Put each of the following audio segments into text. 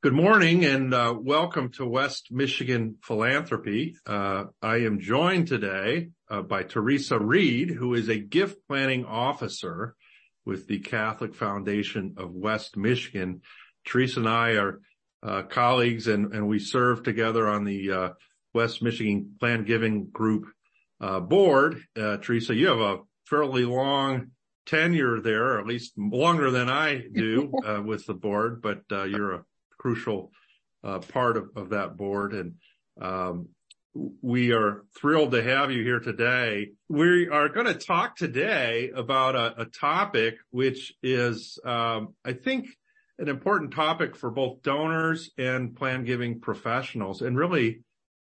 Good morning and uh, welcome to West Michigan Philanthropy. Uh, I am joined today uh, by Teresa Reid, who is a gift planning officer with the Catholic Foundation of West Michigan. Teresa and I are uh, colleagues and, and, we serve together on the uh, West Michigan Plan Giving Group uh, board. Teresa, you have a fairly long tenure there, or at least longer than I do with the board, but you're a crucial uh, part of that board. And um, we are thrilled to have you here today. We are going to talk today about a topic which is, um, I think, an important topic for both donors and plan giving professionals. And really,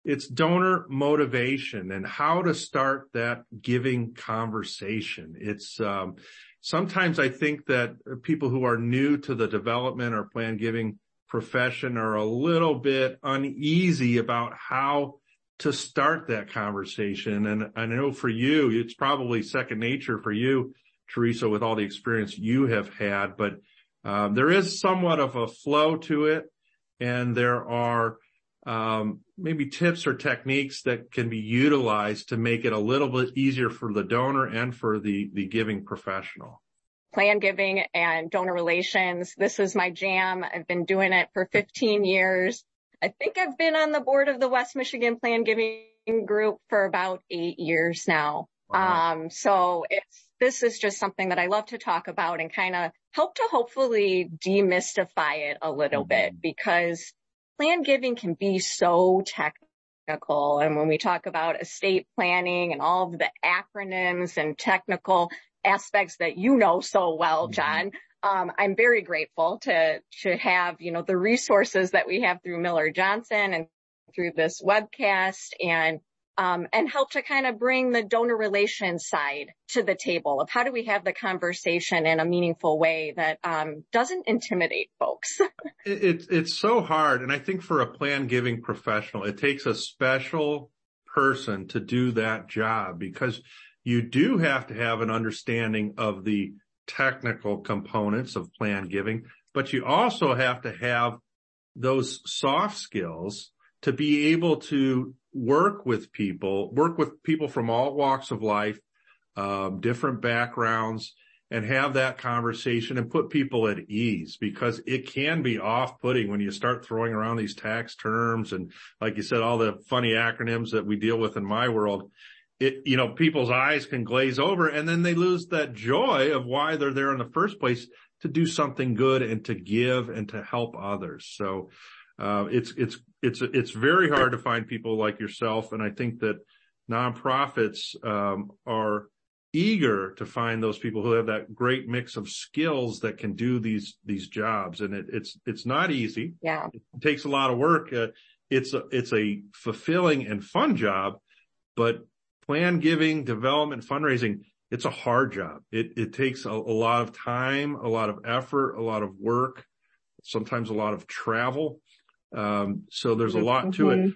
it's donor motivation and how to start that giving conversation. It's um, sometimes I think that people who are new to the development or plan giving profession are a little bit uneasy about how to start that conversation. And I know for you, it's probably second nature for you, Teresa, with all the experience you have had, but um, there is somewhat of a flow to it. And there are um, maybe tips or techniques that can be utilized to make it a little bit easier for the donor and for the, the giving professional plan giving and donor relations. This is my jam. I've been doing it for 15 years. I think I've been on the board of the West Michigan Plan Giving Group for about eight years now. Wow. Um, so it's, this is just something that I love to talk about and kind of help to hopefully demystify it a little mm-hmm. bit because plan giving can be so technical. And when we talk about estate planning and all of the acronyms and technical aspects that you know so well, mm-hmm. John. Um, I'm very grateful to, to have, you know, the resources that we have through Miller Johnson and through this webcast and, um, and help to kind of bring the donor relations side to the table of how do we have the conversation in a meaningful way that, um, doesn't intimidate folks. it's, it's so hard. And I think for a plan giving professional, it takes a special person to do that job because you do have to have an understanding of the technical components of plan giving, but you also have to have those soft skills to be able to work with people, work with people from all walks of life, um, different backgrounds, and have that conversation and put people at ease because it can be off-putting when you start throwing around these tax terms and, like you said, all the funny acronyms that we deal with in my world it, you know, people's eyes can glaze over and then they lose that joy of why they're there in the first place to do something good and to give and to help others. So, uh, it's, it's, it's, it's very hard to find people like yourself. And I think that nonprofits, um, are eager to find those people who have that great mix of skills that can do these, these jobs. And it, it's, it's not easy. Yeah. It takes a lot of work. Uh, it's a, it's a fulfilling and fun job, but plan giving, development, fundraising, it's a hard job. It, it takes a, a, lot of time, a lot of effort, a lot of work, sometimes a lot of travel. Um, so there's a lot to it. Mm-hmm.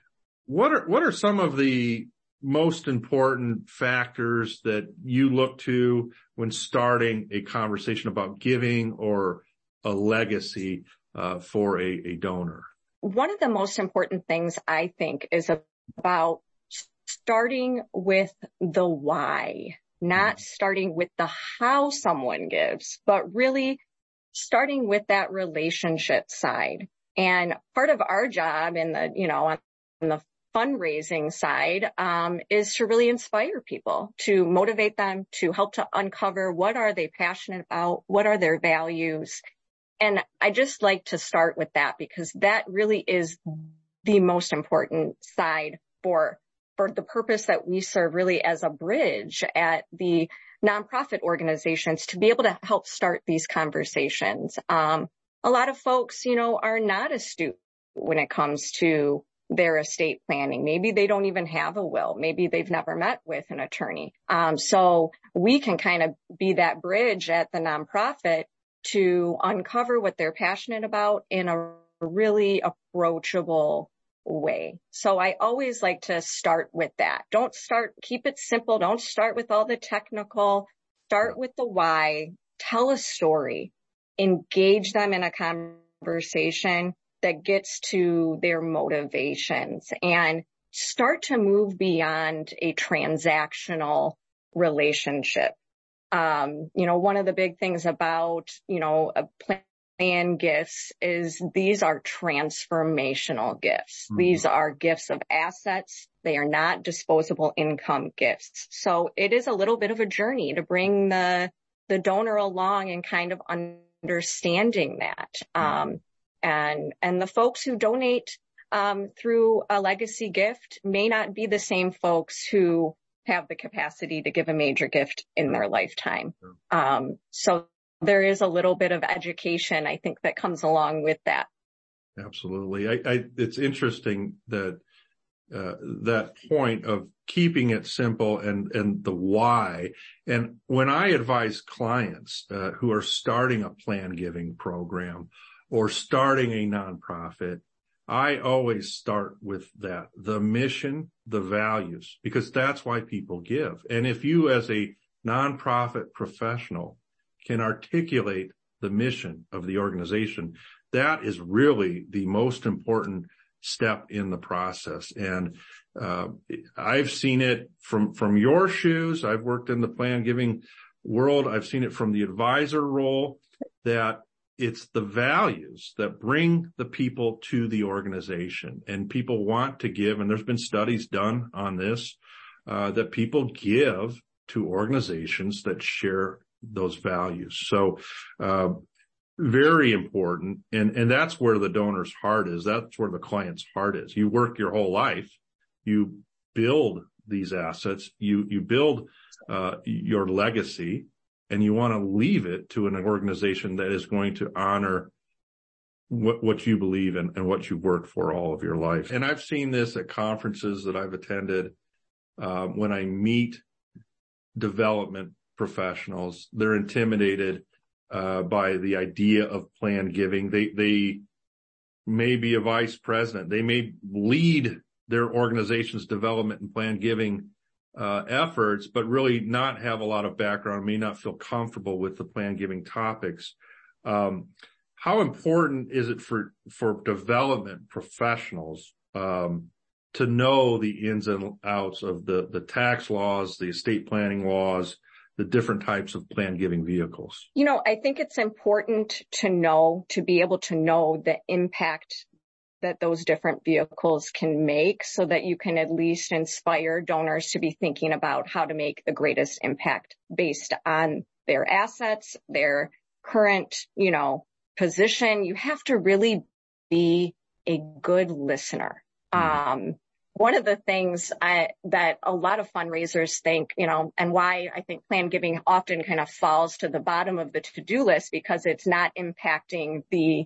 What are, what are some of the most important factors that you look to when starting a conversation about giving or a legacy uh, for a, a donor? One of the most important things I think is about starting with the why, not mm-hmm. starting with the how someone gives, but really starting with that relationship side. And part of our job in the, you know, on the fundraising side, um, is to really inspire people, to motivate them, to help to uncover what are they passionate about? What are their values? And I just like to start with that because that really is the most important side for for the purpose that we serve really as a bridge at the nonprofit organizations to be able to help start these conversations. Um, a lot of folks, you know, are not astute when it comes to their estate planning. Maybe they don't even have a will. Maybe they've never met with an attorney. Um, so we can kind of be that bridge at the nonprofit to uncover what they're passionate about in a really approachable way. So I always like to start with that. Don't start, keep it simple. Don't start with all the technical. Start with the why. Tell a story. Engage them in a conversation that gets to their motivations and start to move beyond a transactional relationship. Um, you know, one of the big things about, you know, a plan gifts is these are transformational gifts. Mm-hmm. These are gifts of assets. They are not disposable income gifts. So it is a little bit of a journey to bring the, the donor along and kind of understanding that. Mm-hmm. Um, and, and the folks who donate, um, through a legacy gift may not be the same folks who have the capacity to give a major gift in their lifetime. Um, so there is a little bit of education, I think, that comes along with that. Absolutely. I, I, it's interesting that uh, that point of keeping it simple and and the why. And when I advise clients uh, who are starting a plan giving program or starting a nonprofit, I always start with that, the mission, the values, because that's why people give. And if you as a nonprofit professional can articulate the mission of the organization, that is really the most important step in the process. And uh, I've seen it from from your shoes. I've worked in the plan giving world. I've seen it from the advisor role that it's the values that bring the people to the organization and people want to give. And there's been studies done on this, uh, that people give to organizations that share those values. So, uh, very important. And, and that's where the donor's heart is. That's where the client's heart is. You work your whole life. You build these assets. You, you build, uh, your legacy and you want to leave it to an organization that is going to honor what, what you believe in and what you've worked for all of your life. And I've seen this at conferences that I've attended, uh, when I meet development professionals, they're intimidated, uh, by the idea of plan giving. They, they may be a vice president. They may lead their organization's development and plan giving uh, efforts, but really not have a lot of background, may not feel comfortable with the plan giving topics. Um, how important is it for, for development professionals, um, to know the ins and outs of the, the tax laws, the estate planning laws, the different types of plan giving vehicles? You know, I think it's important to know, to be able to know the impact that those different vehicles can make so that you can at least inspire donors to be thinking about how to make the greatest impact based on their assets, their current, you know, position. You have to really be a good listener. Mm-hmm. Um, one of the things I, that a lot of fundraisers think, you know, and why I think plan giving often kind of falls to the bottom of the to-do list because it's not impacting the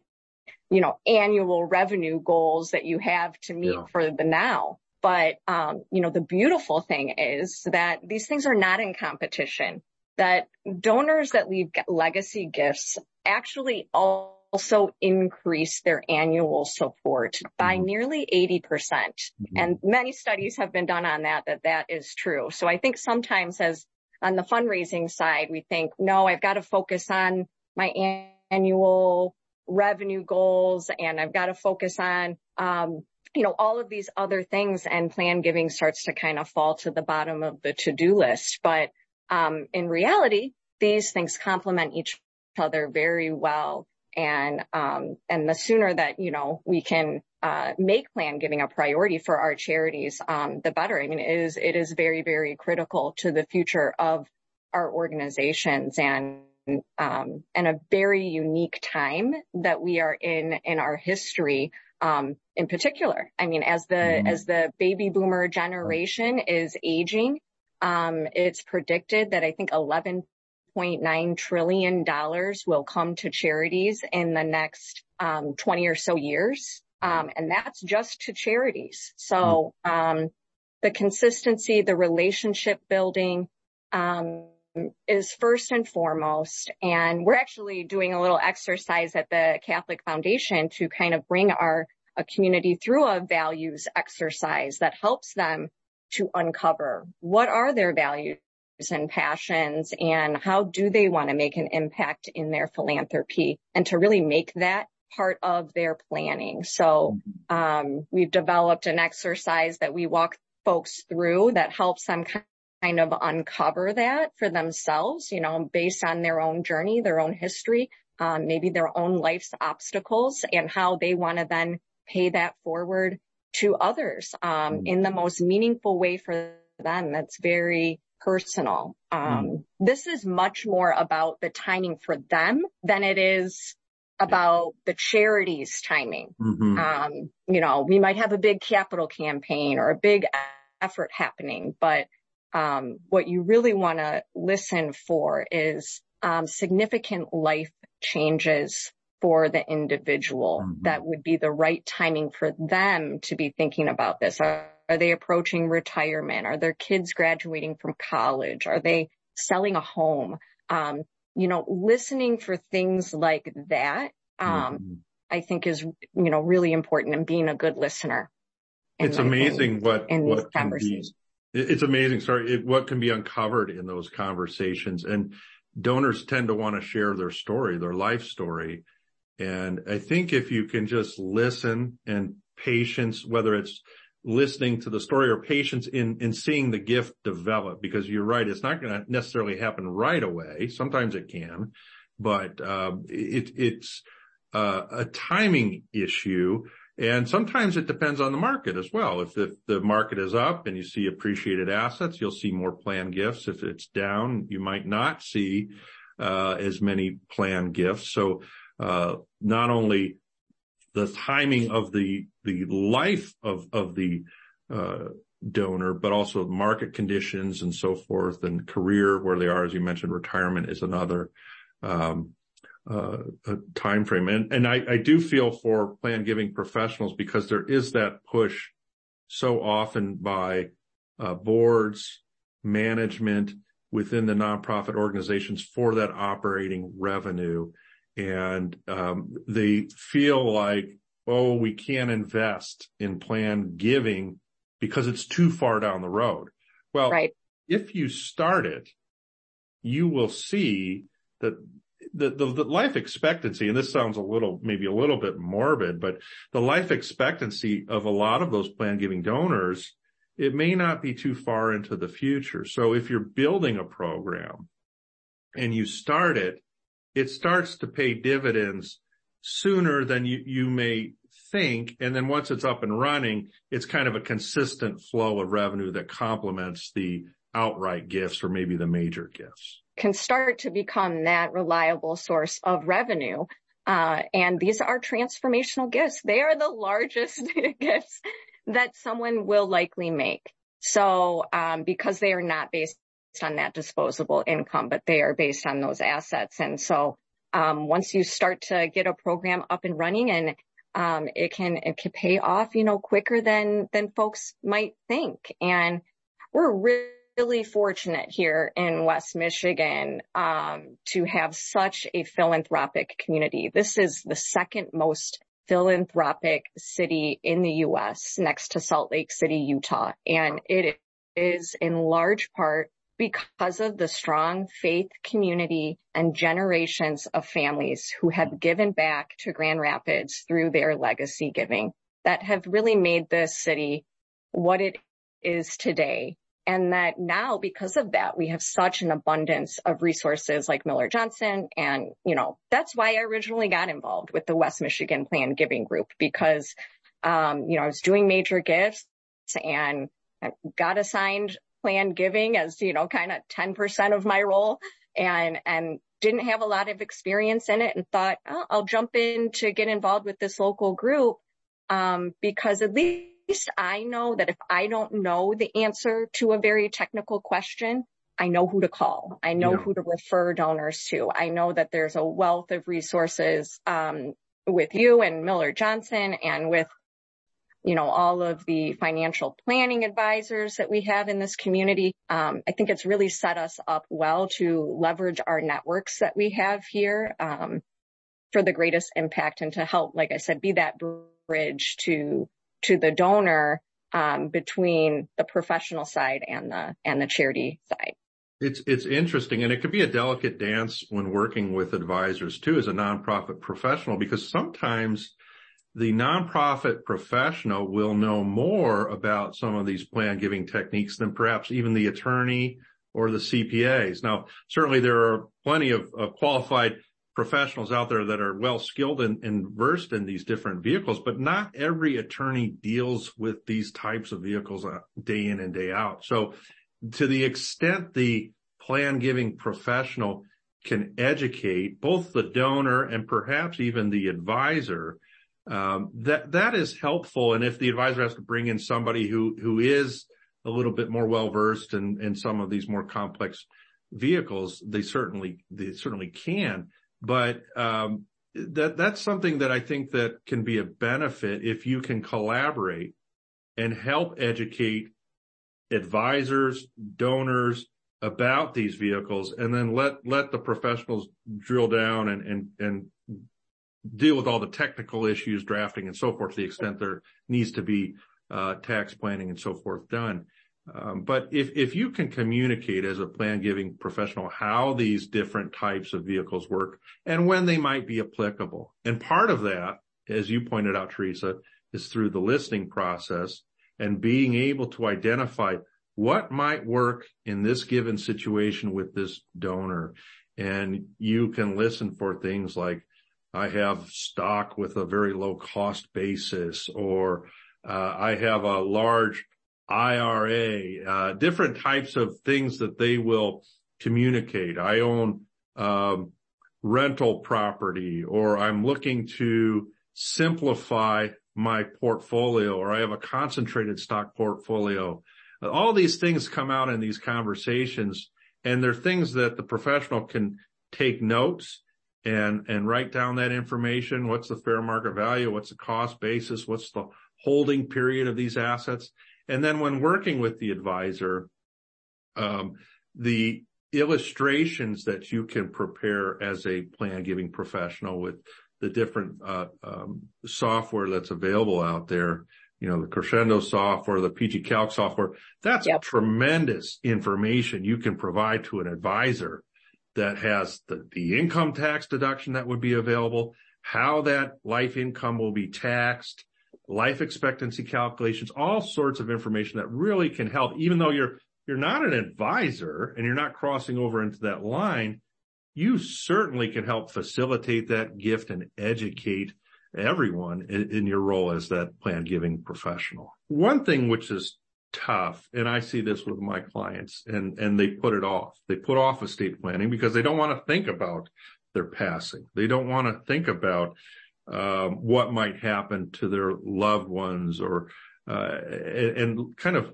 you know, annual revenue goals that you have to meet yeah. for the now. But, um, you know, the beautiful thing is that these things are not in competition, that donors that leave legacy gifts actually also increase their annual support by mm-hmm. nearly 80%. Mm-hmm. And many studies have been done on that, that that is true. So I think sometimes as on the fundraising side, we think, no, I've got to focus on my annual revenue goals and I've got to focus on, um, you know, all of these other things and plan giving starts to kind of fall to the bottom of the to-do list. But, um, in reality, these things complement each other very well. And, um, and the sooner that, you know, we can, uh, make plan giving a priority for our charities, um, the better. I mean, it is, it is very, very critical to the future of our organizations and, um, and a very unique time that we are in in our history. Um, in particular, I mean, as the mm-hmm. as the baby boomer generation is aging, um, it's predicted that I think 11.9 trillion dollars will come to charities in the next um, 20 or so years, um, and that's just to charities. So mm-hmm. um, the consistency, the relationship building. Um, is first and foremost. And we're actually doing a little exercise at the Catholic Foundation to kind of bring our a community through a values exercise that helps them to uncover what are their values and passions and how do they want to make an impact in their philanthropy and to really make that part of their planning. So um, we've developed an exercise that we walk folks through that helps them kind of uncover that for themselves, you know, based on their own journey, their own history, um, maybe their own life's obstacles and how they want to then pay that forward to others um, mm. in the most meaningful way for them. That's very personal. Um, mm. This is much more about the timing for them than it is about the charity's timing. Mm-hmm. Um, you know, we might have a big capital campaign or a big effort happening, but um, what you really want to listen for is um, significant life changes for the individual mm-hmm. that would be the right timing for them to be thinking about this. Are they approaching retirement? Are their kids graduating from college? Are they selling a home? Um, you know, listening for things like that, um, mm-hmm. I think is, you know, really important and being a good listener. It's amazing what, what can be, it's amazing. Sorry. It, what can be uncovered in those conversations and donors tend to want to share their story, their life story. And I think if you can just listen and patience, whether it's listening to the story or patience in, in seeing the gift develop, because you're right, it's not going to necessarily happen right away. Sometimes it can, but, uh, it, it's, uh, a timing issue. And sometimes it depends on the market as well. If the, the market is up and you see appreciated assets, you'll see more planned gifts. If it's down, you might not see, uh, as many planned gifts. So, uh, not only the timing of the the life of of the uh, donor, but also market conditions and so forth, and career where they are, as you mentioned, retirement is another um, uh, time frame. And and I, I do feel for plan giving professionals because there is that push so often by uh, boards, management within the nonprofit organizations for that operating revenue and um, they feel like, oh, we can't invest in planned giving because it's too far down the road. Well, right. if you start it, you will see that the, the, the, life expectancy, and this sounds a little, maybe a little bit morbid, but the life expectancy of a lot of those plan giving donors, it may not be too far into the future. So if you're building a program and you start it it starts to pay dividends sooner than you, may think. And then once it's up and running, it's kind of a consistent flow of revenue that complements the outright gifts or maybe the major gifts. Can start to become that reliable source of revenue. Uh, and these are transformational gifts. They are the largest gifts that someone will likely make. So, um, because they are not based on that disposable income, but they are based on those assets. And so, um, once you start to get a program up and running and, um, it can, it can pay off, you know, quicker than, than folks might think. And we're really fortunate here in West Michigan, um, to have such a philanthropic community. This is the second most philanthropic city in the U.S. next to Salt Lake City, Utah. And it is in large part because of the strong faith community and generations of families who have given back to Grand Rapids through their legacy giving that have really made this city what it is today. And that now because of that, we have such an abundance of resources like Miller Johnson. And, you know, that's why I originally got involved with the West Michigan Plan Giving Group because, um, you know, I was doing major gifts and got assigned planned giving as, you know, kind of 10% of my role and, and didn't have a lot of experience in it and thought, oh, I'll jump in to get involved with this local group. Um, because at least I know that if I don't know the answer to a very technical question, I know who to call. I know yeah. who to refer donors to. I know that there's a wealth of resources, um, with you and Miller Johnson and with you know, all of the financial planning advisors that we have in this community. Um, I think it's really set us up well to leverage our networks that we have here um, for the greatest impact and to help, like I said, be that bridge to to the donor um, between the professional side and the and the charity side. It's, it's interesting and it could be a delicate dance when working with advisors too, as a nonprofit professional, because sometimes the nonprofit professional will know more about some of these plan giving techniques than perhaps even the attorney or the CPAs. Now, certainly there are plenty of, of qualified professionals out there that are well skilled and, and, versed in these different vehicles, but not every attorney deals with these types of vehicles uh, day in and day out. So to the extent the plan giving professional can educate both the donor and perhaps even the advisor, um, that, that is helpful. And if the advisor has to bring in somebody who, who is a little bit more well versed in, in some of these more complex vehicles, they certainly, they certainly can. But, um, that, that's something that I think that can be a benefit if you can collaborate and help educate advisors, donors about these vehicles and then let, let the professionals drill down and, and, and deal with all the technical issues, drafting and so forth, to the extent there needs to be, uh, tax planning and so forth done. Um, but if, if you can communicate as a plan giving professional how these different types of vehicles work and when they might be applicable. And part of that, as you pointed out, Teresa, is through the listing process and being able to identify what might work in this given situation with this donor. And you can listen for things like, I have stock with a very low cost basis, or uh, I have a large IRA, uh, different types of things that they will communicate. I own um, rental property, or I'm looking to simplify my portfolio, or I have a concentrated stock portfolio. All these things come out in these conversations, and they're things that the professional can take notes and, and write down that information. What's the fair market value? What's the cost basis? What's the holding period of these assets? And then when working with the advisor, um, the illustrations that you can prepare as a plan giving professional with the different uh, um, software that's available out there, you know, the Crescendo software, the PG Calc software, that's yep. tremendous information you can provide to an advisor that has the, income tax deduction that would be available, how that life income will be taxed, life expectancy calculations, all sorts of information that really can help, even though you're, you're not an advisor and you're not crossing over into that line, you certainly can help facilitate that gift and educate everyone in, in your role as that plan giving professional. One thing which is tough, and I see this with my clients and, and they put it off. They put off estate planning because they don't want to think about their passing. They don't want to think about um, what might happen to their loved ones or, uh, and, and kind of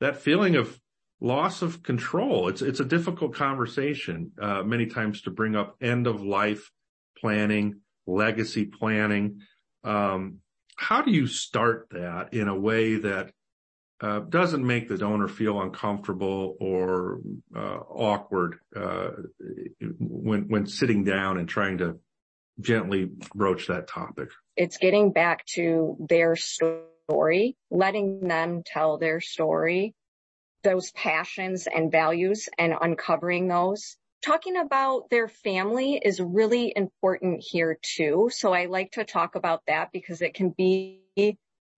that feeling of loss of control. It's, it's a difficult conversation, uh, many times to bring up end of life planning, legacy planning. Um, how do you start that in a way that doesn't make the donor feel uncomfortable or uh, awkward uh, when when sitting down and trying to gently broach that topic? It's getting back to their story, letting them tell their story, those passions and values and uncovering those. Talking about their family is really important here too. So I like to talk about that because it can be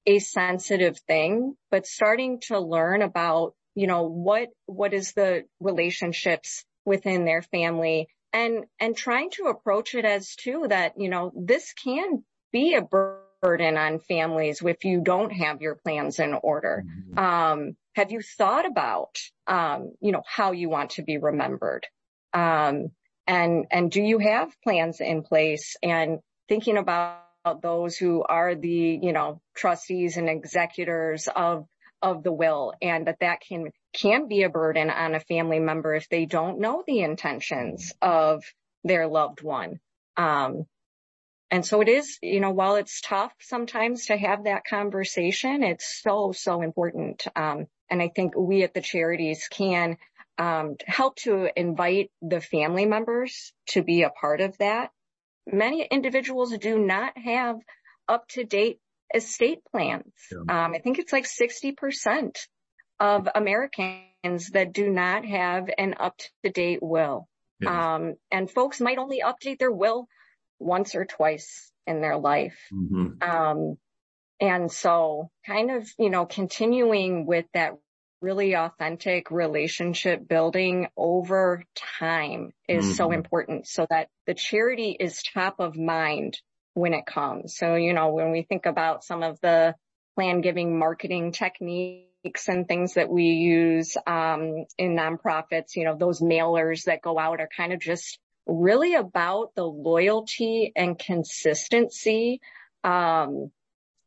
a sensitive thing, but starting to learn about, you know, what, what is the relationships within their family and, and trying to approach it as too that, you know, this can be a burden on families if you don't have your plans in order. Mm-hmm. Um, have you thought about, um, you know, how you want to be remembered? Um, and, and do you have plans in place and thinking about those who are the, you know, trustees and executors of, of the will and that that can can be a burden on a family member if they don't know the intentions of their loved one. Um, and so it is, you know, while it's tough sometimes to have that conversation, it's so, so important. Um, and I think we at the charities can um, help to invite the family members to be a part of that. Many individuals do not have up to date estate plans. Um, I think it's like 60% of Americans that do not have an up-to-date will. Um, and folks might only update their will once or twice in their life. Mhm. Um, and so kind of, you know, continuing with that really authentic relationship building over time is so Mhm. important so that the charity is top of mind when it comes. So, you know, when we think about some of the plan giving marketing techniques and things that we use, um, in nonprofits, you know, those mailers that go out are kind of just really about the loyalty and consistency. Um,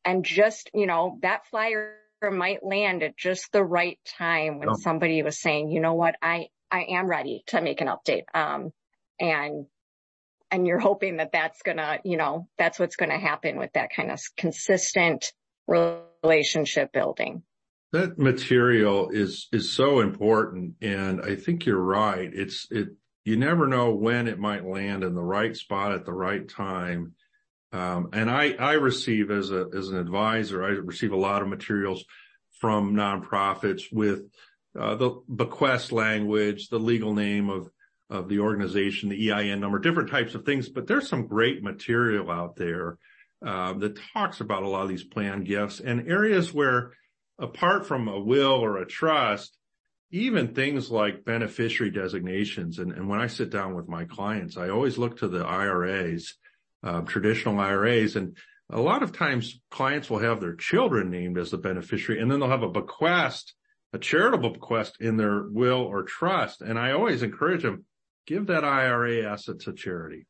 and just, you know, that flyer might land at just the right time when Oh. somebody was saying, you know what, I, I am ready to make an update. Um, and, and you're hoping that that's gonna, you know, that's what's gonna happen with that kind of consistent relationship building. That material is, is so important. And I think you're right. It's, it, you never know when it might land in the right spot at the right time. Um, and I, I receive as a, as an advisor, I receive a lot of materials from nonprofits with, uh, the bequest language, the legal name of, of the organization, the EIN number, different types of things, but there's some great material out there, uh, that talks about a lot of these planned gifts and areas where apart from a will or a trust, even things like beneficiary designations. And, and when I sit down with my clients, I always look to the IRAs, traditional IRAs. And a lot of times clients will have their children named as the beneficiary and then they'll have a bequest, a charitable bequest in their will or trust. And I always encourage them, give that IRA asset to charity.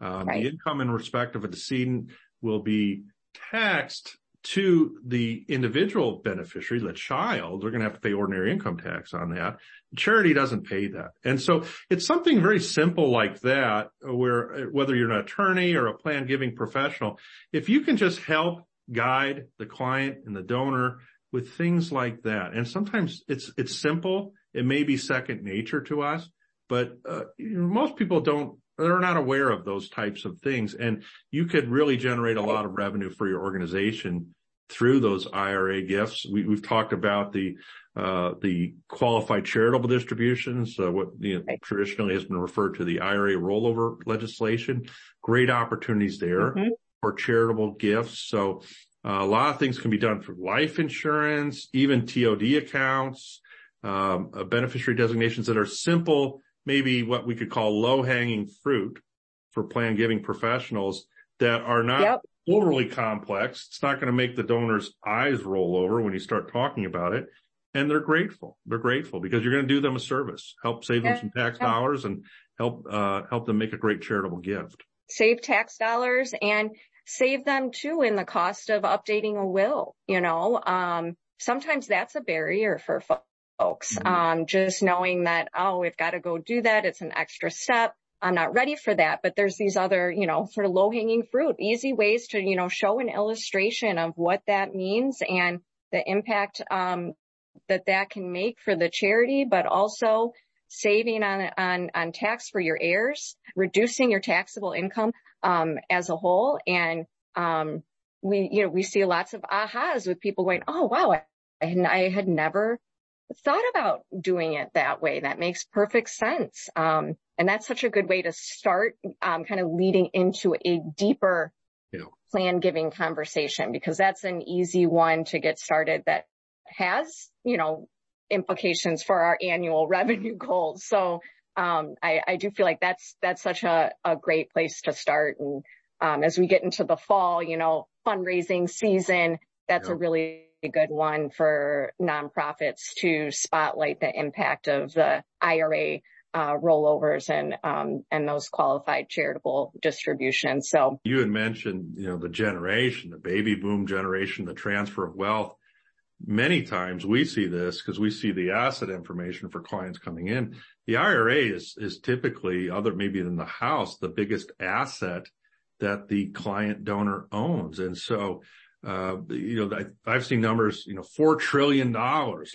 Um, Right. the income in respect of a decedent will be taxed to the individual beneficiary, the child, they're going to have to pay ordinary income tax on that. Charity doesn't pay that. And so it's something very simple like that, where whether you're an attorney or a plan giving professional, if you can just help guide the client and the donor with things like that. And sometimes it's, it's simple. It may be second nature to us, but uh, most people don't, they're not aware of those types of things. And you could really generate a lot of revenue for your organization through those IRA gifts. We, we've talked about the, uh, the qualified charitable distributions, uh, what you know, traditionally has been referred to the IRA rollover legislation. Great opportunities there Mhm. for charitable gifts. So uh, a lot of things can be done for life insurance, even TOD accounts, um, uh, beneficiary designations that are simple, maybe what we could call low hanging fruit for plan giving professionals that are not Yep. overly complex. It's not going to make the donor's eyes roll over when you start talking about it. And they're grateful. They're grateful because you're going to do them a service, help save them some tax dollars and help, uh, help them make a great charitable gift. save tax dollars and save them too in the cost of updating a will. You know, um, sometimes that's a barrier for fo- folks. Mhm. Um, just knowing that, oh, we've got to go do that. It's an extra step. I'm not ready for that, but there's these other, you know, sort of low hanging fruit, easy ways to, you know, show an illustration of what that means and the impact, um, that that can make for the charity, but also saving on, on, on tax for your heirs, reducing your taxable income, um, as a whole. And, um, we, you know, we see lots of ahas with people going, Oh, wow. I, I had never thought about doing it that way. That makes perfect sense. Um, and that's such a good way to start, um, kind of leading into a deeper Yeah. plan giving conversation because that's an easy one to get started that has, you know, implications for our annual revenue goals. So, um, I, I do feel like that's, that's such a, a great place to start. And, um, as we get into the fall, you know, fundraising season, that's Yeah. a really good one for nonprofits to spotlight the impact of the IRA uh, rollovers and um, and those qualified charitable distributions. So You had mentioned, you know, the generation, the baby boom generation, the transfer of wealth. Many times we see this because we see the asset information for clients coming in. The IRA is, is typically other, maybe than the house, the biggest asset that the client donor owns. And so, you know, I, I've seen numbers, you know, $4 trillion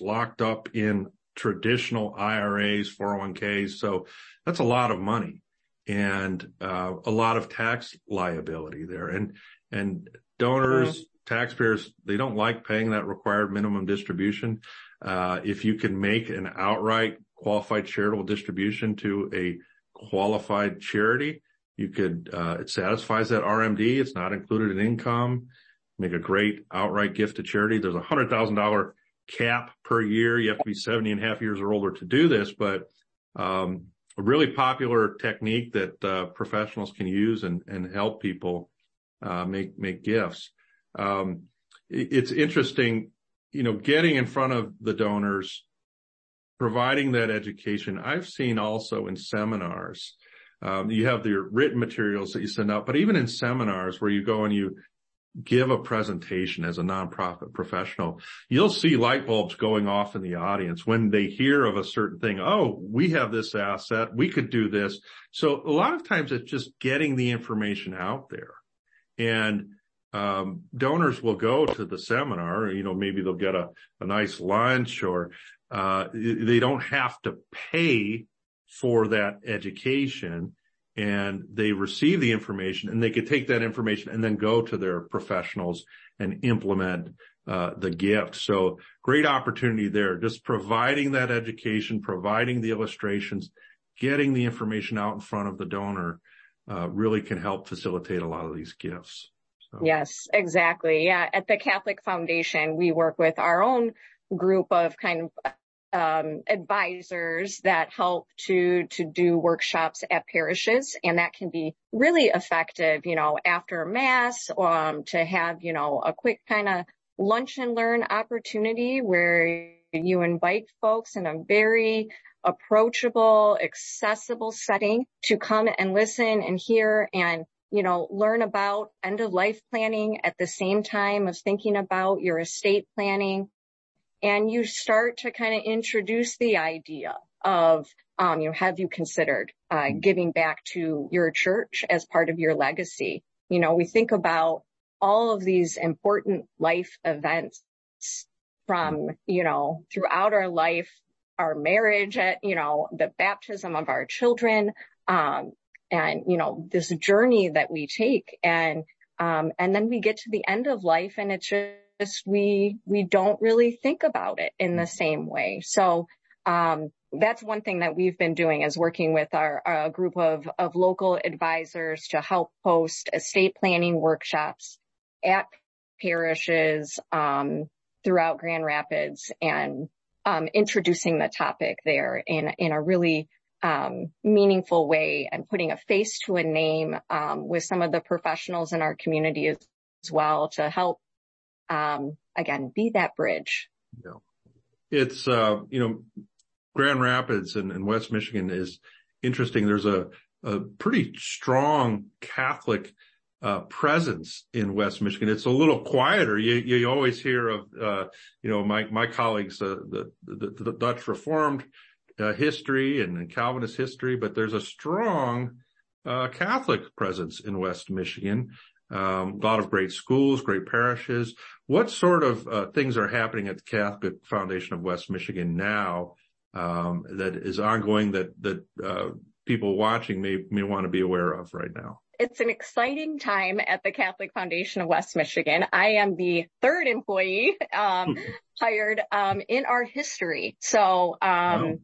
locked up in traditional IRAs, 401ks. So that's a lot of money and, uh, a lot of tax liability there and, and donors taxpayers, they don't like paying that required minimum distribution. Uh, if you can make an outright qualified charitable distribution to a qualified charity, you could, uh, it satisfies that RMD. It's not included in income. Make a great outright gift to charity. There's a hundred thousand dollar cap per year. You have to be 70 and a half years or older to do this, but, um, a really popular technique that, uh, professionals can use and, and help people, uh, make, make gifts. Um, it's interesting, you know, getting in front of the donors, providing that education. I've seen also in seminars, um, you have your written materials that you send out, but even in seminars where you go and you give a presentation as a nonprofit professional, you'll see light bulbs going off in the audience when they hear of a certain thing. Oh, we have this asset. We could do this. So a lot of times it's just getting the information out there and um, donors will go to the seminar, you know, maybe they'll get a, a nice lunch or, uh, they don't have to pay for that education and they receive the information and they could take that information and then go to their professionals and implement uh, the gift. So great opportunity there. Just providing that education, providing the illustrations, getting the information out in front of the donor uh, really can help facilitate a lot of these gifts. So. Yes, exactly. Yeah. At the Catholic Foundation, we work with our own group of kind of um, advisors that help to to do workshops at parishes, and that can be really effective. You know, after mass, um, to have you know a quick kind of lunch and learn opportunity where you invite folks in a very approachable, accessible setting to come and listen and hear and you know, learn about end of life planning at the same time of thinking about your estate planning and you start to kind of introduce the idea of, um, you know, have you considered uh, giving back to your church as part of your legacy? You know, we think about all of these important life events from, you know, throughout our life, our marriage, at, you know, the baptism of our children, um, and, you know, this journey that we take. And, um, and then we get to the end of life and it's just, just we we don't really think about it in the same way. So um, that's one thing that we've been doing is working with our, our group of of local advisors to help host estate planning workshops at parishes um, throughout Grand Rapids and um, introducing the topic there in in a really um, meaningful way and putting a face to a name um, with some of the professionals in our community as, as well to help um, again, be that bridge. Yeah. It's, uh, you know, Grand Rapids and, and West Michigan is interesting. There's a, a pretty strong Catholic uh, presence in West Michigan. It's a little quieter. You, you always hear of, uh, you know, my, my colleagues, uh, the, the, the, Dutch Reformed uh, history and, and, Calvinist history, but there's a strong uh, Catholic presence in West Michigan. Um, a lot of great schools, great parishes. What sort of uh, things are happening at the Catholic Foundation of West Michigan now um, that is ongoing that that uh, people watching may may want to be aware of right now? It's an exciting time at the Catholic Foundation of West Michigan. I am the third employee um, hired um, in our history, so um,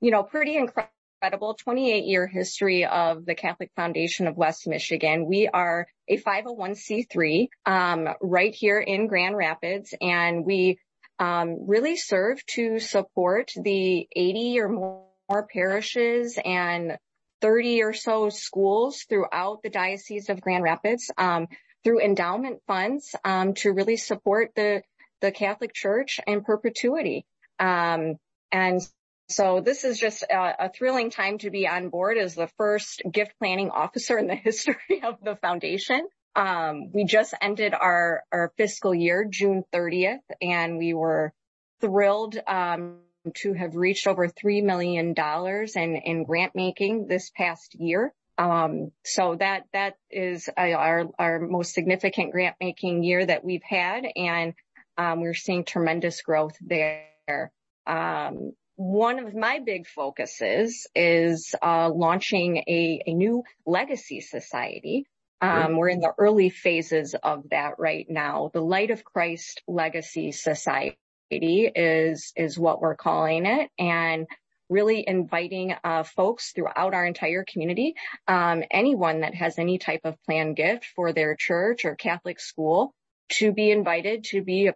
you know, pretty incredible incredible 28 year history of the Catholic Foundation of West Michigan. We are a 501c3 um, right here in Grand Rapids, and we um, really serve to support the 80 or more parishes and 30 or so schools throughout the Diocese of Grand Rapids um, through endowment funds um, to really support the the Catholic Church in perpetuity. Um, and so this is just a, a, thrilling time to be on board as the first gift planning officer in the history of the foundation. Um, we just ended our, our fiscal year, June 30th, and we were thrilled um, to have reached over $3 million in, in grant making this past year. Um, so that, that is uh, our, our most significant grant making year that we've had. And, um, we're seeing tremendous growth there. Um, one of my big focuses is uh, launching a, a, new legacy society Um, we're in the early phases of that right now. The Light of Christ Legacy Society is, is what we're calling it. And really inviting uh, folks throughout our entire community, um, anyone that has any type of planned gift for their church or Catholic school to be invited to be a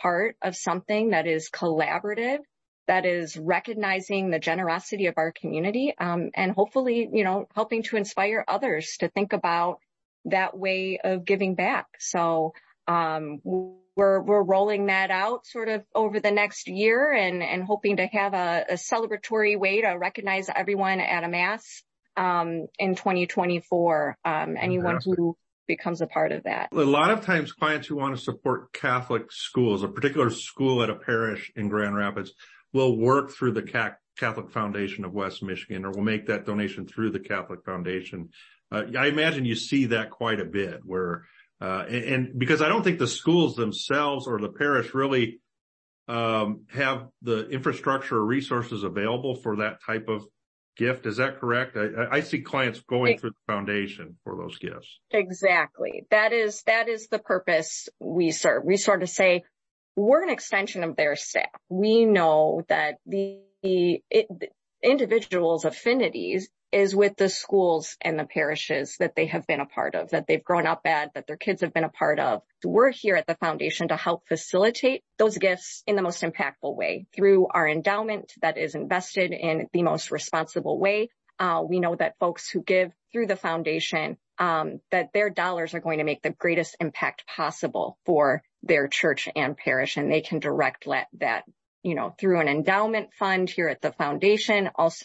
part of something that is collaborative, that is recognizing the generosity of our community, um, and hopefully, you know, helping to inspire others to think about that way of giving back. So, um, we're, we're rolling that out sort of over the next year and, and hoping to have a, a celebratory way to recognize everyone at a mass, um, in 2024. Um, anyone who becomes a part of that. A lot of times clients who want to support Catholic schools, a particular school at a parish in Grand Rapids will work through the Catholic Foundation of West Michigan or will make that donation through the Catholic Foundation. Uh, I imagine you see that quite a bit where, uh, and, and, because I don't think the schools themselves or the parish really, um, have the infrastructure or resources available for that type of gift. Is that correct? I, I see clients going it, through the foundation for those gifts. Exactly. That is, that is the purpose we serve. We sort of say, we're an extension of their staff. We know that the, the individuals' affinities is with the schools and the parishes that they have been a part of, that they've grown up at, that their kids have been a part of. We're here at the foundation to help facilitate those gifts in the most impactful way through our endowment that is invested in the most responsible way. Uh, we know that folks who give through the foundation, um, that their dollars are going to make the greatest impact possible for their church and parish, and they can direct that, you know, through an endowment fund here at the foundation, also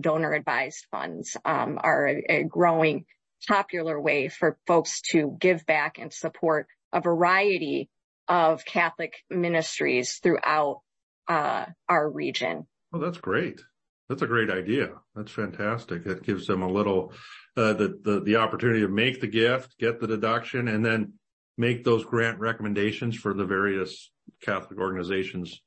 donor advised funds um, are a, a growing popular way for folks to give back and support a variety of Catholic ministries throughout uh, our region. Well, that's great. That's a great idea. That's fantastic. That gives them a little, uh, the, the, the opportunity to make the gift, get the deduction, and then make those grant recommendations for the various Catholic organizations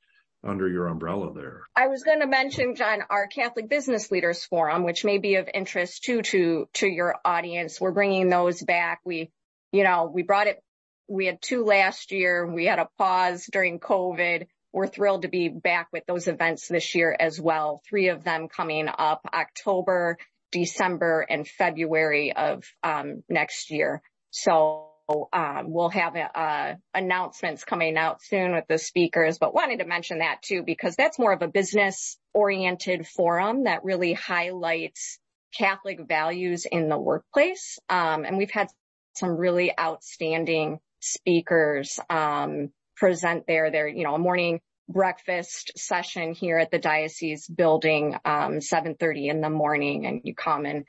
under your umbrella there. I was going to mention, John, our Catholic Business Leaders Forum, which may be of interest too to to your audience. We're bringing those back. We, you know, we brought it. We had two last year. We had a pause during COVID. We're thrilled to be back with those events this year as well. Three of them coming up October, December, and February of um, next year. So um, we'll have uh, announcements coming out soon with the speakers, but wanted to mention that too, because that's more of a business oriented forum that really highlights Catholic values in the workplace. Um, and we've had some really outstanding speakers um, present there. There, you know, a morning breakfast session here at the diocese building, 7:30 in the morning, and you come and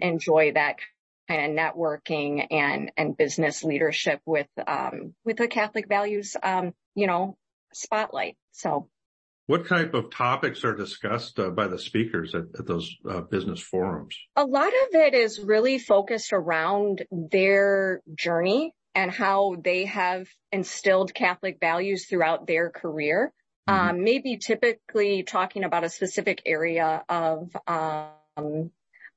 enjoy that kind of networking and, and business leadership with, um, with the Catholic values, um, you know, spotlight. So. What type of topics are discussed uh, by the speakers at, at those uh, business forums? A lot of it is really focused around their journey and how they have instilled Catholic values throughout their career. Mm-hmm. Um, maybe typically talking about a specific area of um,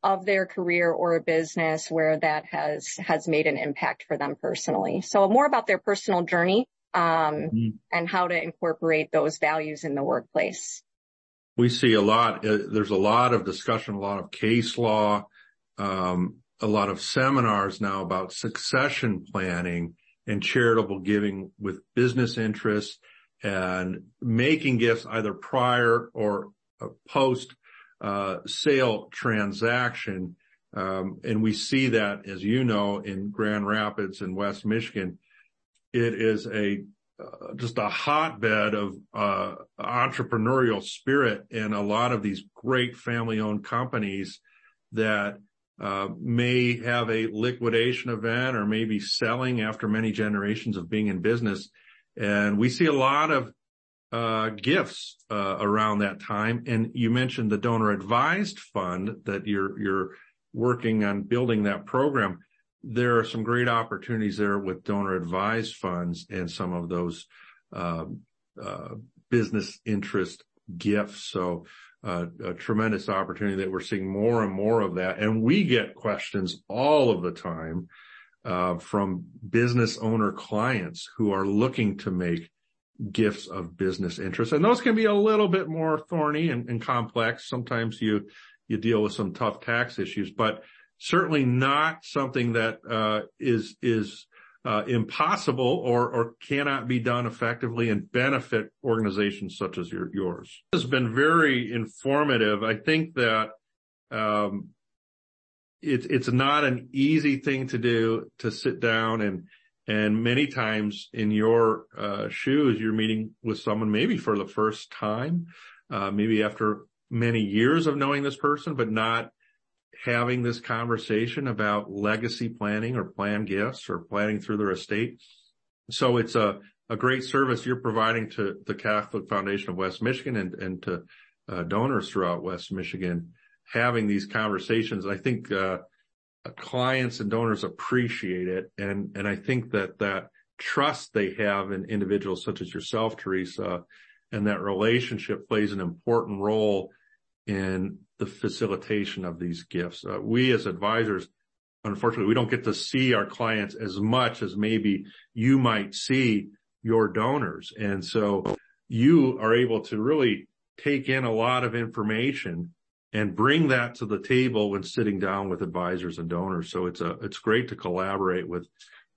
of their career or a business where that has has made an impact for them personally. So more about their personal journey um, mm-hmm. and how to incorporate those values in the workplace. We see a lot. Uh, there's a lot of discussion, a lot of case law, um, a lot of seminars now about succession planning and charitable giving with business interests and making gifts either prior or uh, post sale transaction. Um, and we see that, as you know, in Grand Rapids and West Michigan. It is a uh, just a hotbed of uh, entrepreneurial spirit and a lot of these great family-owned companies that may have a liquidation event or maybe selling after many generations of being in business. And we see a lot of uh, gifts uh, around that time. And you mentioned the donor advised fund that you're you're working on building that program. There are some great opportunities there with donor advised funds and some of those uh, business interest gifts. So uh, a tremendous opportunity that we're seeing more and more of that. And we get questions all of the time, uh, from business owner clients who are looking to make gifts of business interest. And those can be a little bit more thorny and, and complex. Sometimes you, you deal with some tough tax issues, but certainly not something that, uh, is is uh, impossible or, or cannot be done effectively and benefit organizations such as your, yours. This has been very informative. I think that, um, it, it's not an easy thing to do to sit down and, and many times in your, uh, shoes, you're meeting with someone maybe for the first time, uh, maybe after many years of knowing this person, but not having this conversation about legacy planning or plan gifts or planning through their estate. So it's a, a great service you're providing to the Catholic Foundation of West Michigan and, and to uh, donors throughout West Michigan having these conversations. I think, uh, clients and donors appreciate it. And, and I think that that trust they have in individuals such as yourself, Teresa, and that relationship plays an important role in the facilitation of these gifts. Uh, we as advisors, unfortunately, we don't get to see our clients as much as maybe you might see your donors. And so you are able to really take in a lot of information and bring that to the table when sitting down with advisors and donors. So it's a, it's great to collaborate with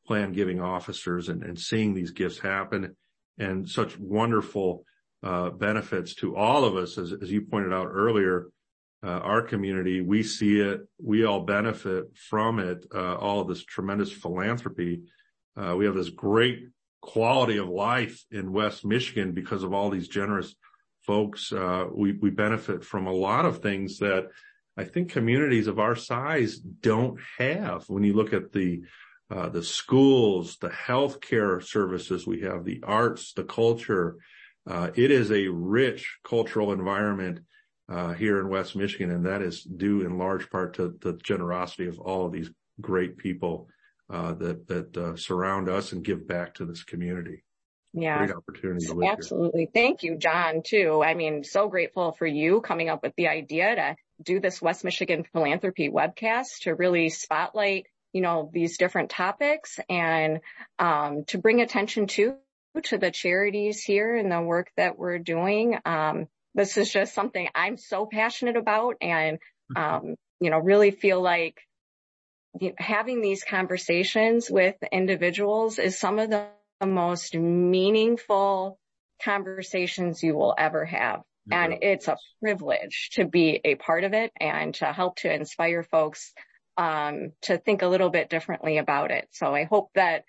plan giving officers and, and seeing these gifts happen and such wonderful uh, benefits to all of us. As, as you pointed out earlier, uh, our community, we see it, we all benefit from it, uh, all this tremendous philanthropy. Uh, we have this great quality of life in West Michigan because of all these generous folks. Uh, we, we benefit from a lot of things that I think communities of our size don't have. When you look at the, uh, the schools, the healthcare services we have, the arts, the culture, uh, it is a rich cultural environment uh, here in West Michigan, and that is due in large part to the generosity of all of these great people uh, that surround us and give back to this community. Yeah. Great opportunity Absolutely. Here. Thank you, John, too. I mean, so grateful for you coming up with the idea to do this West Michigan philanthropy webcast to really spotlight, you know, these different topics and um, to bring attention to to the charities here and the work that we're doing. Um, this is just something I'm so passionate about and, um, you know, really feel like having these conversations with individuals is some of the most meaningful conversations you will ever have. And it's a privilege to be a part of it and to help to inspire folks um, to think a little bit differently about it. So I hope that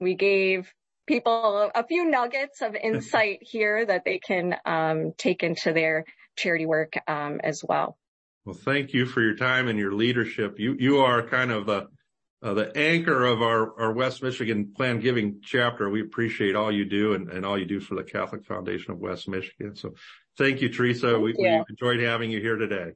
we gave people a few nuggets of insight here that they can um, take into their charity work um, as well. Well, thank you for your time and your leadership. You you are kind of the uh, Uh, the anchor of our, our West Michigan Plan Giving chapter. We appreciate all you do and, and all you do for the Catholic Foundation of West Michigan. So thank you, Teresa. We, we enjoyed having you here today.